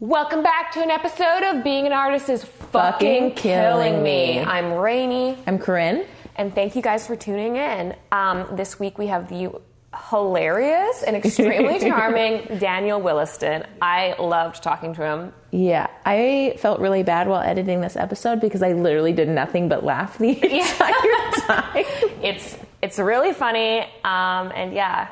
Welcome back to an episode of Being an Artist is Fucking, Fucking Killing, Killing Me. Me. I'm Rainey, I'm Corinne. and thank you guys for tuning in. Um, this week we have the hilarious and extremely charming Daniel Williston. I loved talking to him. Yeah, I felt really bad while editing this episode because I literally did nothing but laugh the entire time. It's it's really funny, um, and yeah,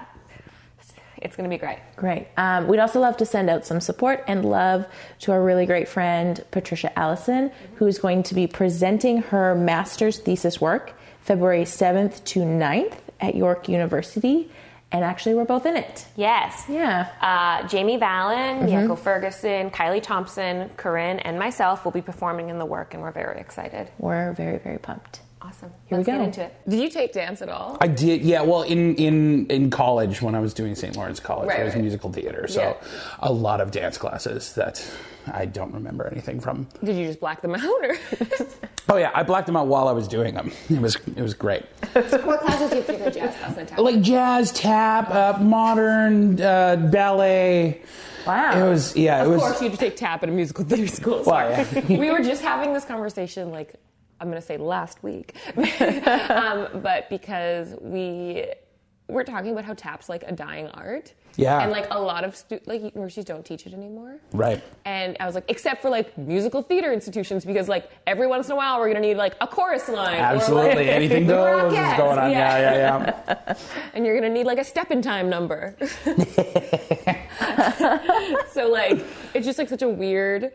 it's gonna be great. Great. Um, we'd also love to send out some support and love to our really great friend Patricia Allison, who's going to be presenting her master's thesis work February 7th to 9th at York University. And actually, we're both in it. Yes. Yeah. Uh, Jamie Vallon, Yako Ferguson, Kylie Thompson, Corinne, and myself will be performing in the work, and we're very excited. We're very, very pumped. Awesome. Here we Let's get go. into it. Did you take dance at all? I did, yeah. Well, in in in college when I was doing St. Lawrence College, Right, I was right. musical theater, so Yeah. a lot of dance classes that I don't remember anything from. Did you just black them out, or Oh yeah, I blacked them out while I was doing them. It was it was great. what classes do you take? Jazz class and tap? Like jazz, tap, uh, modern, uh, ballet. Wow. It was yeah. It Of was. course, you take tap at a musical theater school. Well, yeah. we were just having this conversation, like I'm going to say last week, um, but because we were talking about how tap's like a dying art. Yeah. And like a lot of stu- like universities don't teach it anymore. Right. And I was like, except for like musical theater institutions, because like every once in a while we're gonna need like a chorus line. or, Absolutely, like, anything goes is going on. Yeah, yeah, yeah. and you're gonna need like a step in time number. so like it's just like such a weird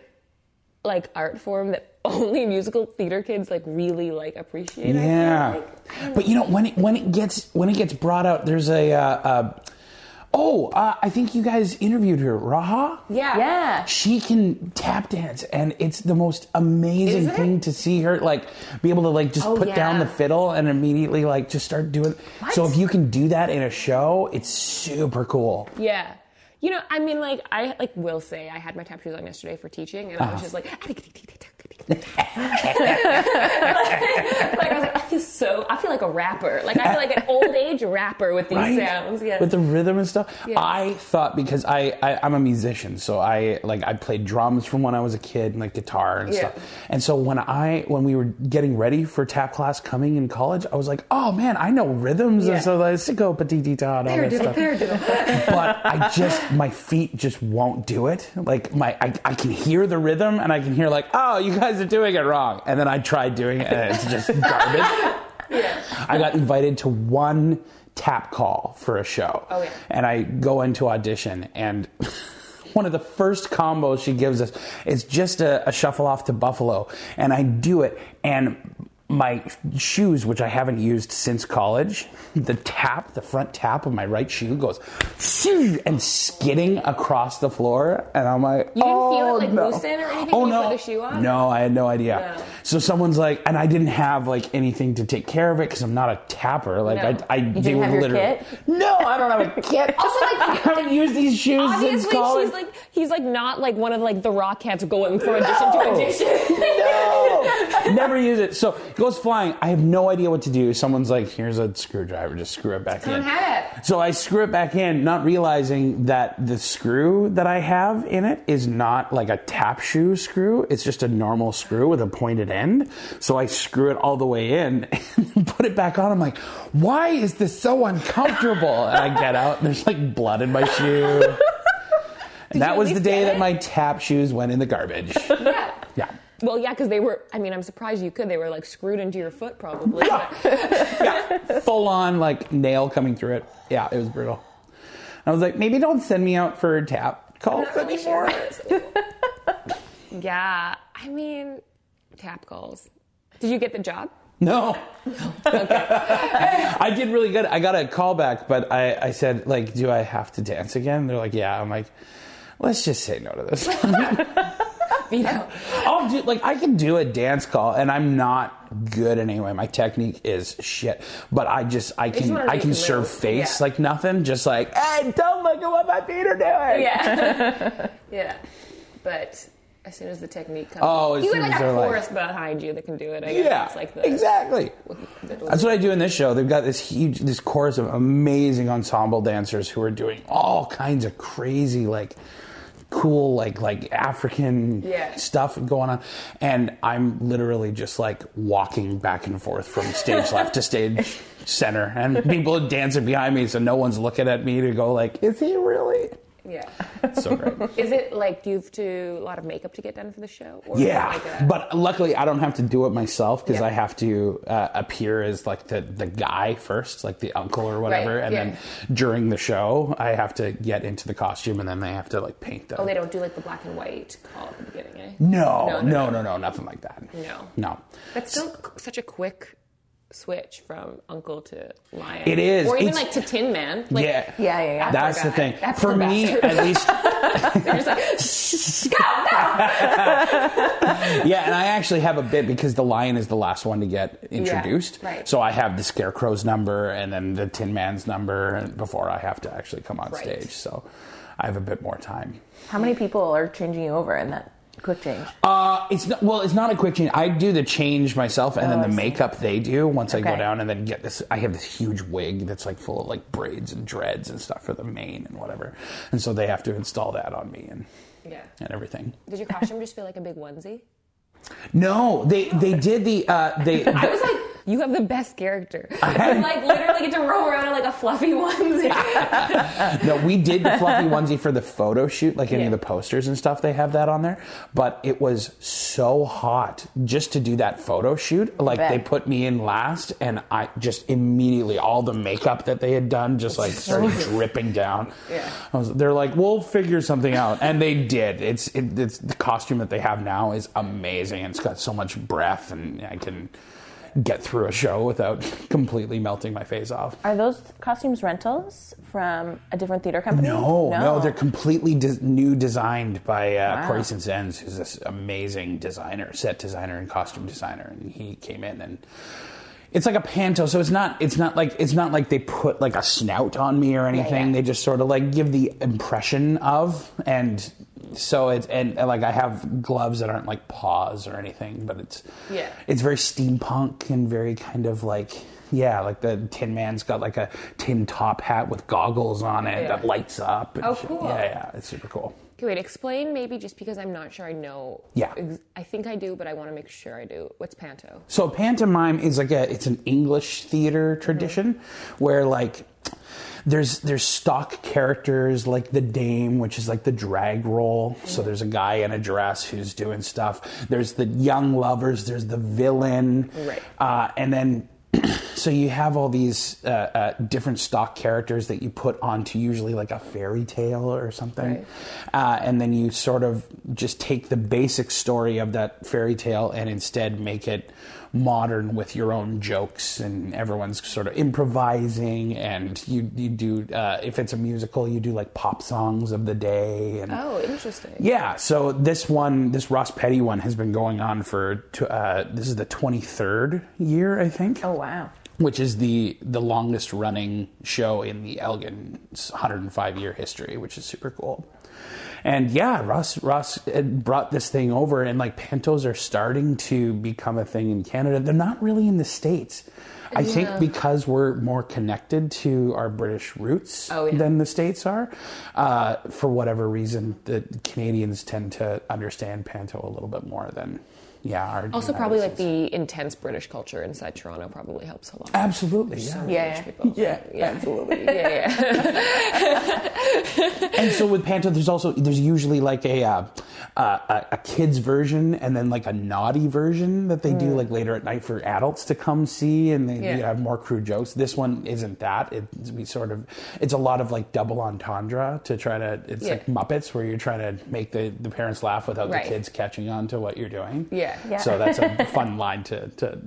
like art form that only musical theater kids like really like appreciate. I feel Yeah, like. but you know when it when it gets when it gets brought out, there's a. Uh, uh, oh, uh, I think you guys interviewed her, Raha. Yeah. Yeah. She can tap dance, and it's the most amazing Is it? thing to see her like be able to like just Oh, put down the fiddle and immediately like just start doing. So if you can do that in a show, it's super cool. Yeah. You know, I mean, like I like will say I had my tap shoes on yesterday for teaching, and I Uh-huh. was just like, like I was like, I feel so, I feel like a rapper, like I feel like an old age rapper with these Right? sounds. Yeah. With the rhythm and stuff. Yeah. I thought because I, I I'm a musician, so I like I played drums from when I was a kid and like guitar and Yeah. stuff. And so when I when we were getting ready for tap class coming in college, I was like, oh man, I know rhythms Yeah. and so like sicko patiti ta and all that stuff. but I just my feet just won't do it. Like my I, I can hear the rhythm and I can hear like, oh, you guys are doing it wrong. And then I tried doing it and it's just garbage. Yeah. I got invited to one tap call for a show. Oh, yeah. And I go into audition and one of the first combos she gives us is just a, a shuffle off to Buffalo. And I do it and my shoes, which I haven't used since college, the tap, the front tap of my right shoe goes and skidding across the floor, and I'm like, You didn't feel it, oh, like, no. loosen or anything Oh no, put the shoe on? no, I had no idea. No. So someone's like, and I didn't have like anything to take care of it because I'm not a tapper. Like No. I, I You they didn't were literally. kit? No, I don't have a kit. Also, like- I haven't used these shoes since college. she's like he's like not like one of like the rock cats going from audition to audition. no, never use it. So goes flying. I have no idea what to do. Someone's like, "Here's a screwdriver. Just screw it back in." had it. So I screw it back in, not realizing that the screw that I have in it is not like a tap shoe screw. It's just a normal screw with a pointed end. So I screw it all the way in and put it back on. I'm like, why is this so uncomfortable? And I get out and there's like blood in my shoe. And that was the day that my tap shoes went in the garbage. Yeah. Yeah. Well, yeah, because they were. I mean, I'm surprised you could. They were like screwed into your foot, probably. yeah, full on like nail coming through it. Yeah, it was brutal. I was like, maybe don't send me out for tap calls anymore. Yeah, I mean, tap calls. Did you get the job? No. I did really good. I got a call back, but I, I said, like, do I have to dance again? They're like, yeah. I'm like, let's just say no to this. You know, I'll do like I can do a dance call, and I'm not good anyway. My technique is shit, but I just I can I can serve face Yeah. like nothing. Just like, hey, don't look at what my feet are doing. yeah, yeah. But as soon as the technique comes, Oh, you got like a they're like- chorus behind you that can do it. I guess Yeah, it's like the exactly. the- That's what I do in this show. They've got this huge, this chorus of amazing ensemble dancers who are doing all kinds of crazy, like cool like like African Yeah. stuff going on, and I'm literally just like walking back and forth from stage left to stage center, and people are dancing behind me, so no one's looking at me to go like, is he really? Yeah. So great. Is it like do you have to a lot of makeup to get done for the show? Or Yeah, like a- but luckily I don't have to do it myself because Yeah. I have to uh, appear as like the the guy first, like the uncle or whatever, Right, and yeah. then during the show I have to get into the costume and then they have to like paint the. oh, they don't do like the black and white call at the beginning, eh? No, No, no, no, no, no, nothing like that. No. no. That's still such a quick switch from uncle to lion. It is. or even It's- like to Tin Man. Like, yeah, Yeah, yeah, yeah. That's the thing. That For poor me, bastard. at least, They're just like, shh, go, go. yeah, and I actually have a bit because the lion is the last one to get introduced. right. So I have the scarecrow's number and then the Tin Man's number before I have to actually come on Right. stage. So I have a bit more time. How many people are changing you over in that quick change? Uh, it's not, well, it's not a quick change. I do the change myself, and Oh, then the makeup they do once I go down, and then get this. I have this huge wig that's like full of like braids and dreads and stuff for the mane and whatever, and so they have to install that on me and Yeah. and everything. Did your costume just feel like a big onesie? No, they they did the uh, they. I was like, you have the best character. You like literally get to roam around in like a fluffy onesie. No, we did the fluffy onesie for the photo shoot, like any Yeah. of the posters and stuff. They have that on there, but it was so hot just to do that photo shoot. Like they put me in last, and I just immediately all the makeup that they had done just like started dripping down. Yeah. I was, they're like, "We'll figure something out," and they did. It's it, it's the costume that they have now is amazing. It's got so much breath, and I can get through a show without completely melting my face off. Are those costumes rentals from a different theater company? No, no, they're completely de- new designed by uh, Corey Sincennes, who's this amazing designer, set designer and costume designer, and he came in and it's like a panto, so it's not it's not like it's not like they put like a snout on me or anything. yeah. They just sort of like give the impression of and so it's and, and, like I have gloves that aren't like paws or anything, but it's Yeah. it's very steampunk and very kind of like yeah, like the Tin Man's got like a tin top hat with goggles on it Yeah. that lights up. and Oh, shit. cool. Yeah, yeah, it's super cool. Okay, wait, explain maybe just because I'm not sure I know. Yeah. I think I do, but I want to make sure I do. What's panto? So pantomime is like a it's an English theater tradition where like there's there's stock characters like the dame which is like the drag role so there's a guy in a dress who's doing stuff there's the young lovers there's the villain Right. uh, and then so you have all these uh, uh, different stock characters that you put onto usually like a fairy tale or something Right. uh, and then you sort of just take the basic story of that fairy tale and instead make it modern with your own jokes and everyone's sort of improvising and you you do uh, if it's a musical you do like pop songs of the day and Oh, interesting. yeah, so this one, this Ross Petty one, has been going on for tw- uh, this is the twenty third year, I think. Oh wow. Which is the the longest running show in the Elgin's 105 year history, which is super cool. And yeah, Ross Ross brought this thing over, and like pantos are starting to become a thing in Canada. They're not really in the states. I think because we're more connected to our British roots Oh, yeah. than the states are. Uh, for whatever reason, the Canadians tend to understand panto a little bit more than yeah. Our Also, United probably like the intense British culture inside Toronto probably helps a lot. absolutely yeah. So many Yeah. British people. Yeah, yeah, absolutely. yeah, yeah. and so with Panto, there's also there's usually like a uh, uh, a, a kids version and then like a naughty version that they do like later at night for adults to come see, and they Yeah. you have more crude jokes. This one isn't that. It, we sort of it's a lot of like double entendre to try to it's Yeah. like Muppets where you're trying to make the, the parents laugh without Right. the kids catching on to what you're doing. Yeah. Yeah. So that's a fun line to, to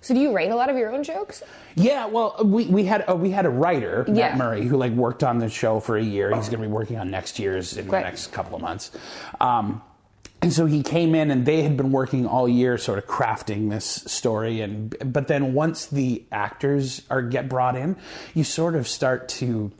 So, do you write a lot of your own jokes? yeah, well, we, we had uh, we had a writer, Matt Yeah. Murray, who like worked on the show for a year. He's going to be working on next year's in Great. the next couple of months. Um, and so he came in, and they had been working all year, sort of crafting this story. And but then once the actors are get brought in, you sort of start to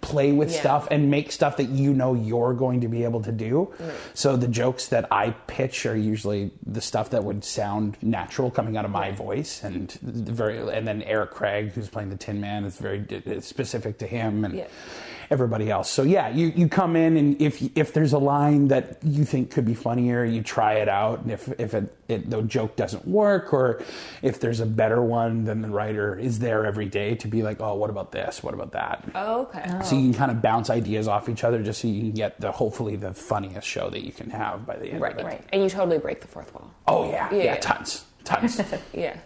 play with Yeah. stuff and make stuff that you know you're going to be able to do. Mm. So the jokes that I pitch are usually the stuff that would sound natural coming out of my voice, and the very and then Eric Craig, who's playing the Tin Man, is very specific to him, and Yeah. Everybody else. So yeah, you, you come in and if if there's a line that you think could be funnier, you try it out, and if if it, it the joke doesn't work, or if there's a better one, then the writer is there every day to be like, oh, what about this? What about that? Oh, okay. So you can kind of bounce ideas off each other, just so you can get the hopefully the funniest show that you can have by the end Right, of it. right. And you totally break the fourth wall. Oh yeah, yeah, Yeah. tons, tons. Yeah.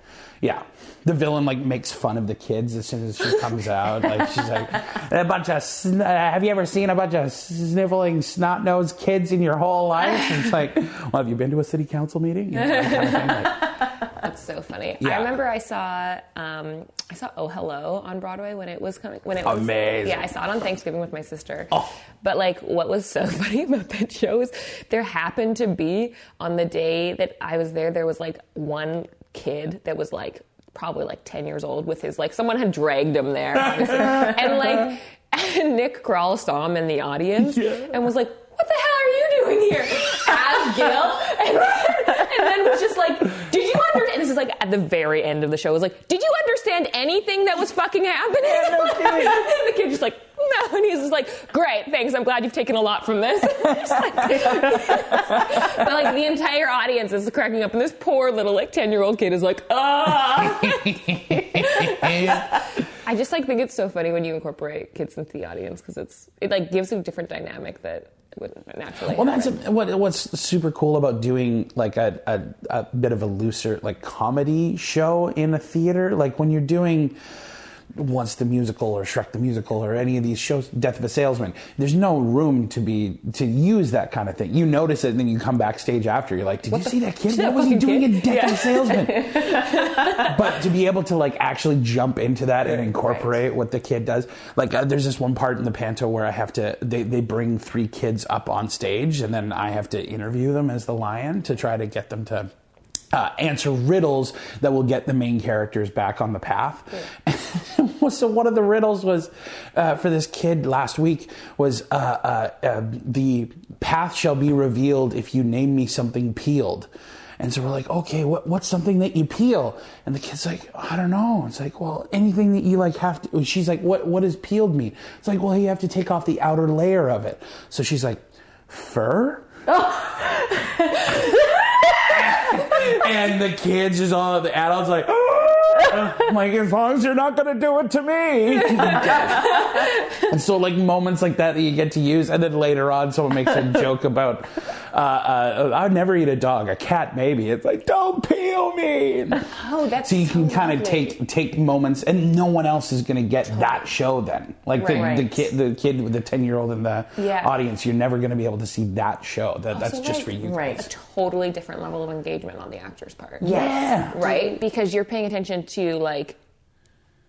Yeah. The villain like makes fun of the kids as soon as she comes out. Like she's like a bunch of. Sn- uh, have you ever seen a bunch of sniveling snot nosed kids in your whole life? And it's like, well, have you been to a city council meeting? You know, that kind of. Like, That's so funny. Yeah. I remember I saw um, I saw Oh Hello on Broadway when it was coming. When it was Amazing. Yeah, I saw it on Thanksgiving with my sister. Oh. But like, what was so funny about that show is there happened to be on the day that I was there, there was like one kid that was like probably like 10 years old with his like someone had dragged him there and like and Nick Kroll saw him in the audience and was like what the hell are you doing here? As Gil. And then, and then was just like did you understand this is like at the very end of the show was like did you understand anything that was fucking happening? And the kid just like no. And he's just like great thanks. I'm glad you've taken a lot from this. Like- but like the entire audience is cracking up and this poor little like 10 year old kid is like ah I just like think it's so funny when you incorporate kids into the audience because it's it like gives a different dynamic that naturally. well, that's happen. what, what's super cool about doing like a, a, a bit of a looser like comedy show in a theater. Like when you're doing once the musical or Shrek the musical or any of these shows, Death of a Salesman, there's no room to be to use that kind of thing. You notice it, and then you come backstage after. You're like, did you see that kid? What was he doing kid?" in Death of a Salesman? but to be able to like actually jump into that and incorporate what the kid does, like uh, there's this one part in the panto where I have to they they bring three kids up on stage, and then I have to interview them as the lion to try to get them to. Uh, answer riddles that will get the main characters back on the path. so one of the riddles was uh, for this kid last week was uh, uh, uh, the path shall be revealed if you name me something peeled. And so we're like, okay, what, what's something that you peel? And the kid's like, I don't know. It's like, well, anything that you like have to. She's like, what what does peeled mean? It's like, well, you have to take off the outer layer of it. So she's like, fur. and the kids is all the adults like. Oh, I'm like, as long as you're not going to do it to me. and so, like, moments like that that you get to use. And then later on, someone makes a joke about, uh, uh, I'd never eat a dog, a cat maybe. It's like, don't peel me. Oh, that's So you can kind of take take moments, and no one else is going to get that show then. Like the, Right. the kid, the kid with the ten year old in the Yeah. audience, you're never going to be able to see that show. That that's just like, for you. right. guys. a totally different level of engagement on the actor's part. Yeah. right? Because you're paying attention to like,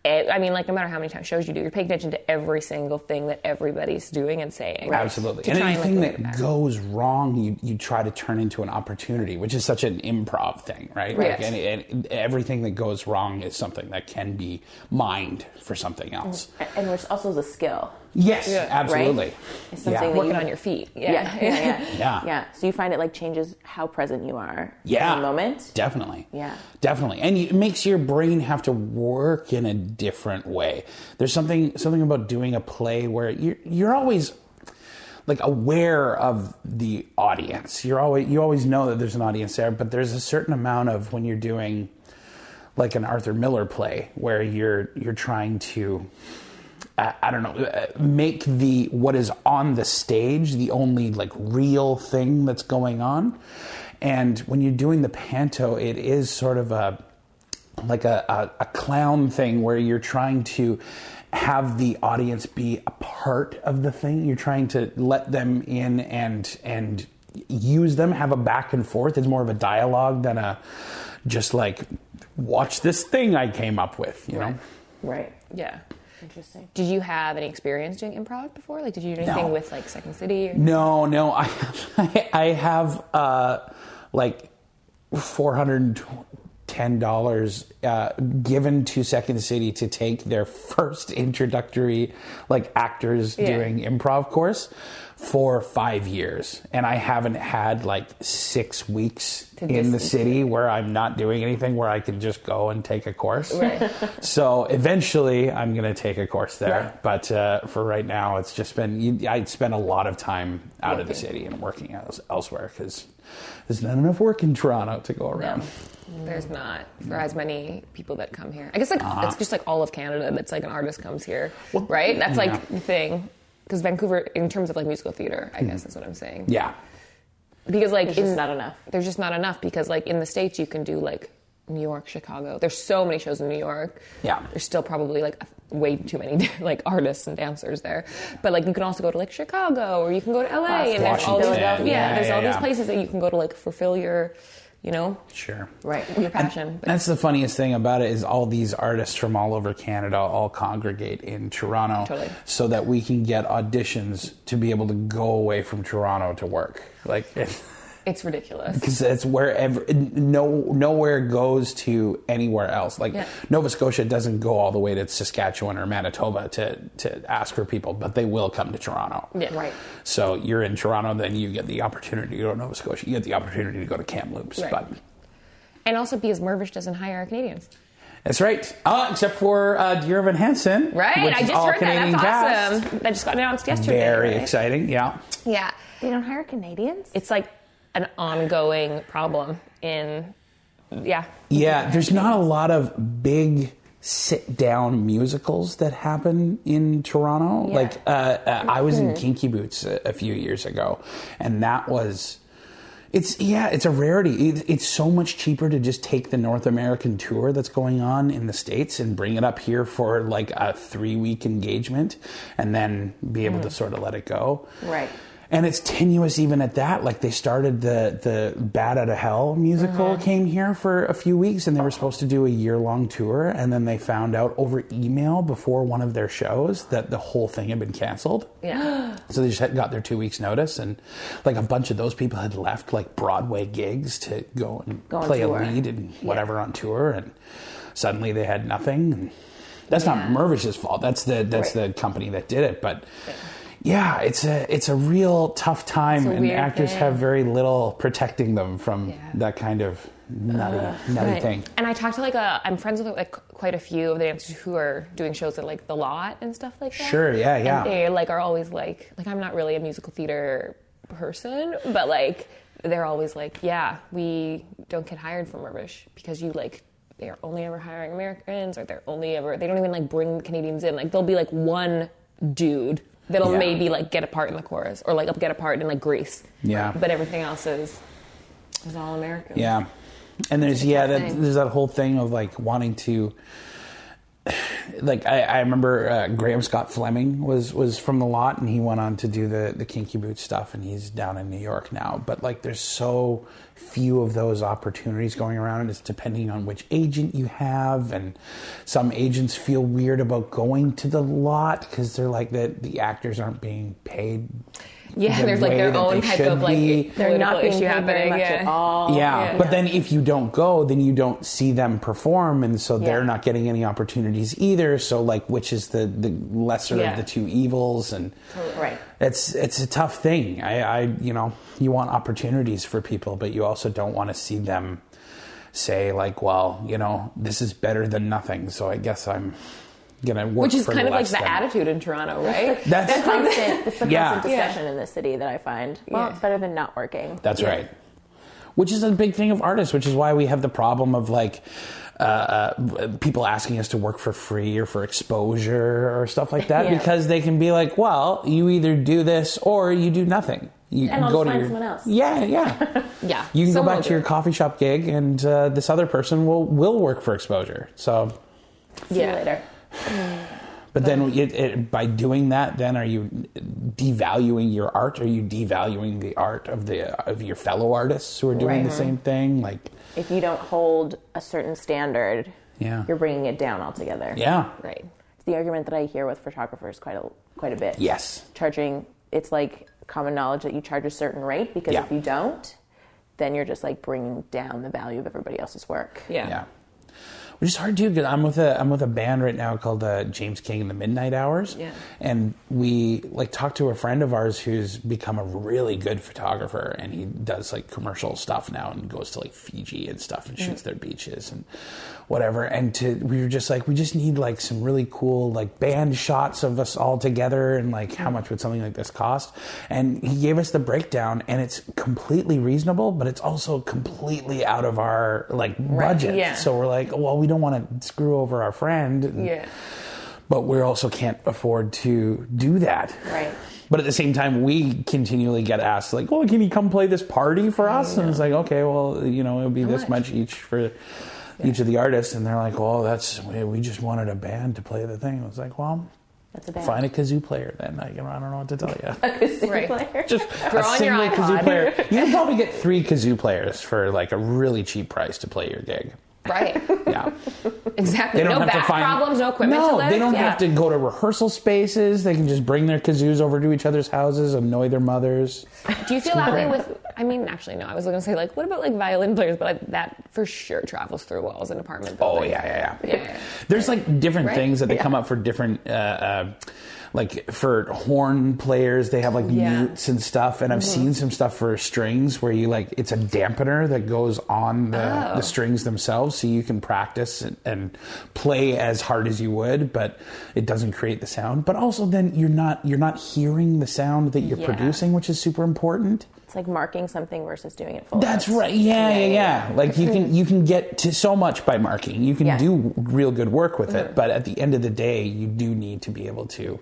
I mean, like no matter how many times shows you do, you're paying attention to every single thing that everybody's doing and saying. Absolutely. And try and, like, anything that goes wrong, you, you try to turn into an opportunity, which is such an improv thing, right? Right. Like, and, and everything that goes wrong is something that can be mined for something else. and which also is a skill. Yes, Yeah. absolutely. Right? It's something Yeah. that working you- on your feet. Yeah, Yeah. yeah, yeah, Yeah. yeah. So you find it like changes how present you are Yeah. in the moment. Definitely. Yeah. Definitely. And it makes your brain have to work in a different way. There's something something about doing a play where you're you're always like aware of the audience. You're always you always know that there's an audience there, but there's a certain amount of when you're doing like an Arthur Miller play where you're you're trying to I I don't know, uh, make the what is on the stage the only like real thing that's going on. And when you're doing the panto, it is sort of a like a, a, a clown thing where you're trying to have the audience be a part of the thing. You're trying to let them in and and use them, have a back and forth. It's more of a dialogue than a just like watch this thing I came up with, you know. Right. Yeah. Interesting. Did you have any experience doing improv before? Like, did you do anything No. with like Second City? Or- No, no, I I have uh, like four hundred ten dollars uh, given to Second City to take their first introductory like actors Yeah. doing improv course for five years, and I haven't had like six weeks To in the city where I'm not doing anything where I can just go and take a course. Right. So eventually, I'm going to take a course there. But uh, for right now, it's just been I spend a lot of time out of the city and working else, elsewhere because there's not enough work in Toronto to go around. There's not for as many people that come here. I guess like Uh-huh. it's just like all of Canada that's like an artist comes here, right? That's yeah. like the thing. Because Vancouver, in terms of like musical theater, I guess is what I'm saying. Hmm. Yeah. Because like it's just not enough. There's just not enough because like in the states you can do like New York, Chicago. There's so many shows in New York. Yeah. There's still probably like way too many like artists and dancers there. But like you can also go to like Chicago or you can go to LA and there's all these Washington. yeah, Yeah, there's yeah, all yeah. these places that you can go to like fulfill your, you know, Sure. Right. your passion. But That's the funniest thing about it is all these artists from all over Canada all congregate in Toronto Totally. so that we can get auditions to be able to go away from Toronto to work. Like it's ridiculous. because it's wherever no nowhere goes to anywhere else. Like Yeah. Nova Scotia doesn't go all the way to Saskatchewan or Manitoba to to ask for people, but they will come to Toronto. Yeah. Right. So you're in Toronto, then you get the opportunity to go to Nova Scotia. You get the opportunity to go to Kamloops, Right. but. And also because Mirvish doesn't hire Canadians. That's right. Uh, except for uh, Dear Evan Hansen. Right. which I is just all heard Canadian that. cast. That's awesome. That just got announced yesterday. Very right? exciting. Yeah. Yeah. They don't hire Canadians? It's like an ongoing problem in yeah. Yeah. There's not a lot of big sit down musicals that happen in Toronto. Yeah. Like, uh, uh, I was in Kinky Boots a, a few years ago, and that was. It's yeah, it's a rarity. It, it's so much cheaper to just take the North American tour that's going on in the states and bring it up here for like a three week engagement, and then be able to sort of let it go. Right. And it's tenuous even at that. Like they started the the Bat Out of Hell musical mm-hmm. came here for a few weeks, and they were supposed to do a year long tour, and then they found out over email before one of their shows that the whole thing had been canceled. Yeah. So they just had got their two weeks notice, and like a bunch of those people had left like Broadway gigs to go and Go play tour. a lead and whatever on tour, and suddenly they had nothing. And that's not Mirvish's fault. That's the that's Right. the company that did it. But yeah, it's a it's a real tough time, and actors thing. have very little protecting them from Yeah. that kind of nutty nutty Right. thing. And I talked to like a, I'm friends with like quite a few of the dancers who are doing shows at like the lot and stuff like that. Sure, yeah, yeah. And they like are always like, like I'm not really a musical theater person, but like they're always like, yeah, we don't get hired from Mirvish because you like they are only ever hiring Americans or they're only ever they don't even like bring Canadians in. Like there'll be like one dude that'll Yeah. maybe like get a part in the chorus or like get a part in like Grease. Yeah. But everything else is is all American. Yeah, and there's yeah, that, there's that whole thing of like wanting to. Like I, I remember uh, Graham Scott Fleming was was from the lot, and he went on to do the the Kinky Boots stuff, and he's down in New York now. But like, there's so few of those opportunities going around, and it's depending on which agent you have, and some agents feel weird about going to the lot because they're like that the actors aren't being paid. Yeah, the there's like their own they type should of like be. They're not being issue happening. very much yeah. at all. Yeah, Yeah. but then if you don't go, then you don't see them perform, and so they're not getting any opportunities either. So, like, which is the the lesser Yeah. of the two evils? And Right. it's it's a tough thing. I, I you know you want opportunities for people, but you also don't want to see them say like, well, you know, this is better than nothing. So I guess I'm gonna work. Which is for kind of like the than- attitude in Toronto, right? That's It's constant, it's the Yeah. constant Yeah. discussion in this city that I find. Well, Yeah. it's better than not working. That's Yeah. right. Which is a big thing of artists, which is why we have the problem of like uh, uh, people asking us to work for free or for exposure or stuff like that Yeah. because they can be like, well, you either do this or you do nothing. You And I'll just find someone else. Yeah, yeah. Yeah. You can go back to your coffee shop gig, and uh, this other person will will work for exposure. So, See Yeah. you later. But then it, it, by doing that, then are you devaluing your art? Are you devaluing the art of the of your fellow artists who are doing Right. the same thing? Like, If you don't hold a certain standard, Yeah. you're bringing it down altogether. yeah, Right. It's the argument that I hear with photographers quite a quite a bit. yes, Charging, it's like common knowledge that you charge a certain rate because Yeah. if you don't, then you're just like bringing down the value of everybody else's work. Yeah. yeah. Which is hard too because I'm with a I'm with a band right now called uh, James King and the Midnight Hours. Yeah. And we like talked to a friend of ours who's become a really good photographer, and he does like commercial stuff now and goes to like Fiji and stuff and shoots their beaches and whatever. And to we were just like we just need like some really cool like band shots of us all together and like how much would something like this cost? And he gave us the breakdown, and it's completely reasonable, but it's also completely out of our like budget. yeah. So we're like, well, we don't want to screw over our friend. and- Yeah. but we also can't afford to do that. Right. But at the same time, we continually get asked, like, well, can you come play this party for us? And it's like, okay, well, you know, it'll be this much each for each of the artists. And they're like, well, that's, we we just wanted a band to play the thing. I was like, well, That's a band. find a kazoo player then. I, I don't know what to tell you. Kazoo Right. player. Just Throw a on your single kazoo player. You can probably get three kazoo players for like a really cheap price to play your gig. Right. Yeah. Exactly. They don't no have back to find problems, no equipment No, they don't yeah. have to go to rehearsal spaces. They can just bring their kazoos over to each other's houses, annoy their mothers. Do you feel that way with? I mean, actually, no. I was going to say like, what about like violin players? But like, that for sure travels through walls in apartment Oh buildings. yeah, yeah, yeah. Yeah. There's like different Right? things that they come up for different. Uh, uh, like for horn players, they have like Yeah. Mm-hmm. mutes and stuff, and I've seen some stuff for strings where you like it's a dampener that goes on the, Oh. the strings themselves, so you can practice and, and play as hard as you would, but it doesn't create the sound. But also, then you're not you're not hearing the sound that you're Yeah. producing, which is super important. It's like marking something versus doing it full. That's right. Yeah, yeah, Yeah, yeah. Like you can you can get to so much by marking. You can do real good work with it, but at the end of the day, you do need to be able to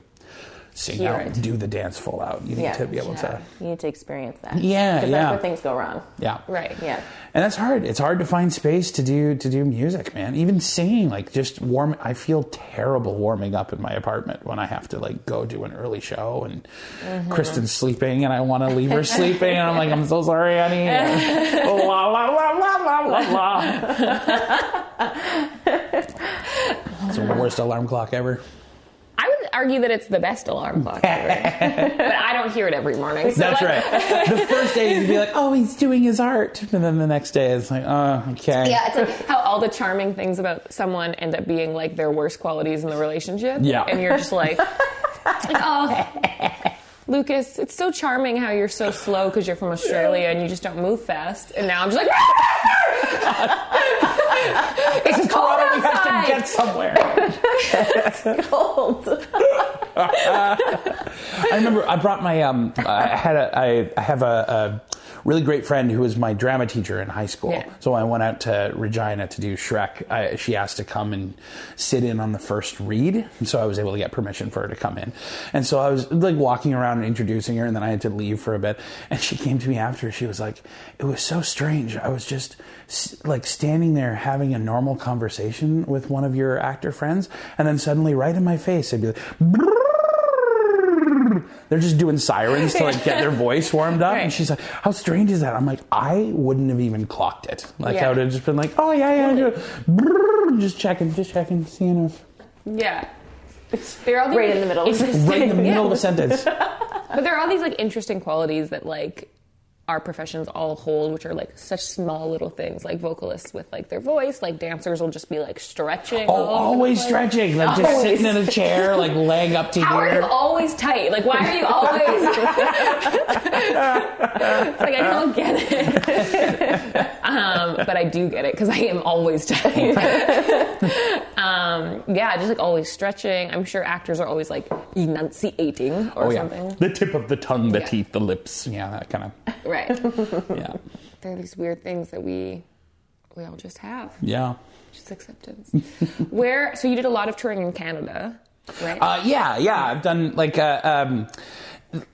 sing out, it. do the dance full out. You need Yeah. to be able to. You need to experience that. Yeah, yeah. that's where things go wrong. Yeah. Right. Yeah. And that's hard. It's hard to find space to do to do music, man. Even singing, like just warm. I feel terrible warming up in my apartment when I have to like go do an early show and mm-hmm. Kristen's sleeping and I want to leave her sleeping and I'm like, I'm so sorry, honey. la la la la la la la. It's the worst alarm clock ever. Argue that it's the best alarm clock ever. but I don't hear it every morning. So That's like- right. The first day you'd be like, oh, he's doing his art, and then the next day it's like, oh, okay. Yeah, it's like how all the charming things about someone end up being like their worst qualities in the relationship. Yeah. And you're just like, like, oh, Lucas, it's so charming how you're so slow because you're from Australia and you just don't move fast. And now I'm just like, it's cold Why do we have to outside. Get somewhere? Cold. I remember I brought my um I had a I, I have a, a really great friend who was my drama teacher in high school. Yeah. So I went out to Regina to do Shrek. I, she asked to come and sit in on the first read, so I was able to get permission for her to come in. And so I was like walking around and introducing her, and then I had to leave for a bit. And she came to me after. She was like, "It was so strange. I was just." Like standing there having a normal conversation with one of your actor friends, and then suddenly, right in my face, I'd be like, they're just doing sirens to like get their voice warmed up. And she's like, "How strange is that?" I'm like, "I wouldn't have even clocked it. Like Yeah. I would have just been like, oh yeah, yeah, I do it. Just checking, just checking, seeing if Yeah. It's, they're all these Right in the middle. interesting- right in the middle Yeah. of a sentence. But there are all these like interesting qualities that like our professions all hold, which are like such small little things, like vocalists with like their voice, like dancers will just be like stretching. Oh, all over the always stretching, like just sitting in a chair, like leg up to How are you here. always tight? Like, why are you always? it's like I don't get it. um, but I do get it because I am always tight. um, yeah, just like always stretching. I'm sure actors are always like enunciating or Oh yeah, something. the tip of the tongue, the Yeah. teeth, the lips. Yeah, that kind of. Right. Yeah, There are these weird things that we we all just have. yeah. Just acceptance. Where? So you did a lot of touring in Canada, right? Uh, yeah, yeah. I've done like uh, um,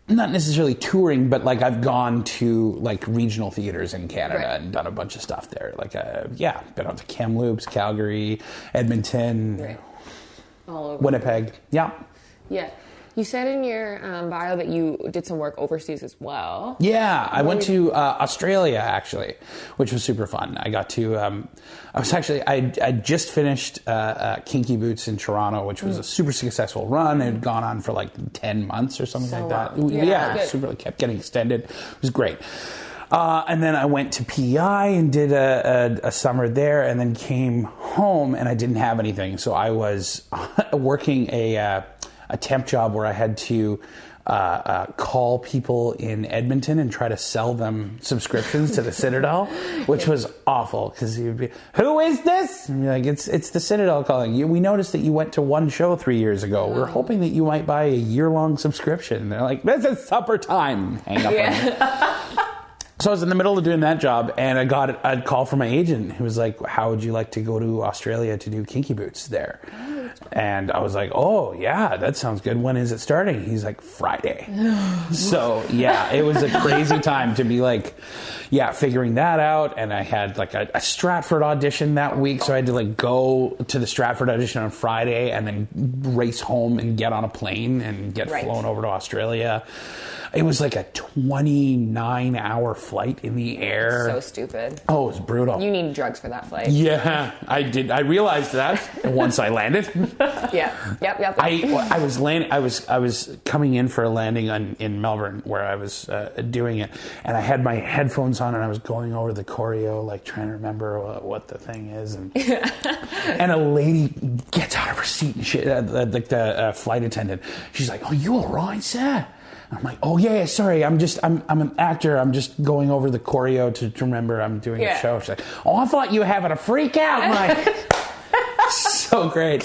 not necessarily touring, but like I've gone to like regional theaters in Canada Right. and done a bunch of stuff there. Like, uh, yeah, been out to Kamloops, Calgary, Edmonton, Right. Winnipeg. Yeah, Yeah. You said in your um, bio that you did some work overseas as well. yeah. I went to uh, Australia actually, which was super fun. I got to. Um, I was actually I I just finished uh, uh, Kinky Boots in Toronto, which was a super successful run. It had gone on for like ten months or something So like that. long. Yeah, Yeah, it super it kept getting extended. It was great. Uh, and then I went to PEI and did a, a, a summer there, and then came home and I didn't have anything, so I was working a uh, a temp job where I had to. Uh, uh, call people in Edmonton and try to sell them subscriptions to the Citadel, which was awful because you'd be, "Who is this?" And you're like, "It's it's the Citadel calling you. We noticed that you went to one show three years ago. We're hoping that you might buy a year long subscription." And they're like, "This is supper time." Hang up on me. So I was in the middle of doing that job, and I got a call from my agent who was like, "How would you like to go to Australia to do Kinky Boots there?" And I was like, "Oh yeah, that sounds good. When is it starting?" He's like, "Friday." so yeah, it was a crazy time to be like, yeah, figuring that out. And I had like a, a Stratford audition that week, so I had to like go to the Stratford audition on Friday and then race home and get on a plane and get Right. flown over to Australia. It was like a 29 hour flight in the air. So stupid. oh, it was brutal. You need drugs for that flight. yeah, I did. I realized that once I landed. Yeah. Yep. Yep. I, I was land, I was I was coming in for a landing on, in Melbourne where I was uh, doing it, and I had my headphones on and I was going over the choreo, like trying to remember what, what the thing is, and and a lady gets out of her seat, and she, uh, the, the, the uh, flight attendant, she's like, "Oh, you all right, sir?" I'm like, "Oh yeah, sorry, I'm just I'm I'm an actor. I'm just going over the choreo to, to remember I'm doing Yeah. a show." She's like, "Oh, I thought you were having a freak out, Mike." so great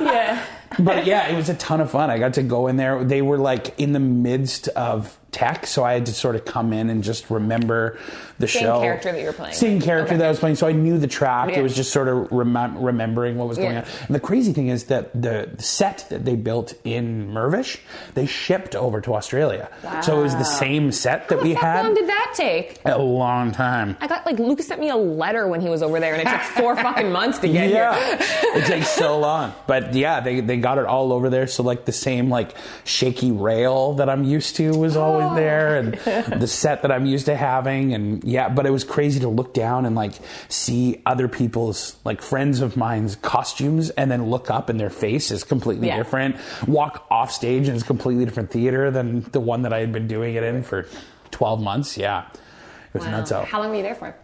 yeah. but yeah, it was a ton of fun. I got to go in there. They were like in the midst of tech, so I had to sort of come in and just remember the show. Same show. character that you were playing. Same character Okay. that I was playing, so I knew the track. Yeah. It was just sort of remem- remembering what was going Yeah. on. And the crazy thing is that the set that they built in Mirvish, they shipped over to Australia. Wow. So it was the same set that we had. How long did that take? a long time. I got like Lucas sent me a letter when he was over there, and it took four fucking months to get yeah, here. it takes so long. But yeah, they, they got it all over there. So like the same like shaky rail that I'm used to was always there, and the set that I'm used to having, and yeah. But it was crazy to look down and like see other people's like friends of mine's costumes, and then look up and their face is completely Yeah. different. Walk off stage and it's a completely different theater than the one that I had been doing it in for 12 months. Yeah. It was nuts out. How long were you there for?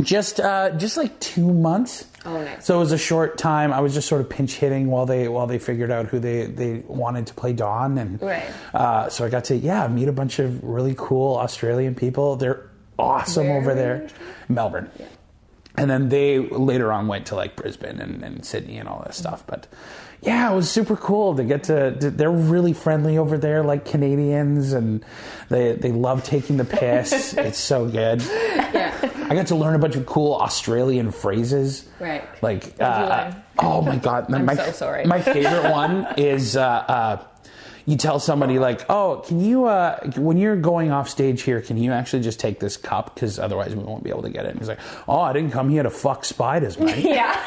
Just uh, just like two months. Oh, nice. So it was a short time. I was just sort of pinch hitting while they while they figured out who they they wanted to play Don, and Right. uh, so I got to yeah meet a bunch of really cool Australian people. They're awesome Where over there, Melbourne. And then they later on went to like Brisbane and, and Sydney and all that stuff. But yeah, it was super cool to get to. to- They're really friendly over there, like Canadians, and they they love taking the piss. it's so good. Yeah. I got to learn a bunch of cool Australian phrases. Right. Like, uh, oh my god, I'm my, so sorry. My favorite one is uh, uh, you tell somebody like, oh, can you uh, when you're going off stage here, can you actually just take this cup because otherwise we won't be able to get it. And he's like, oh, I didn't come here to fuck spiders, mate. Yeah.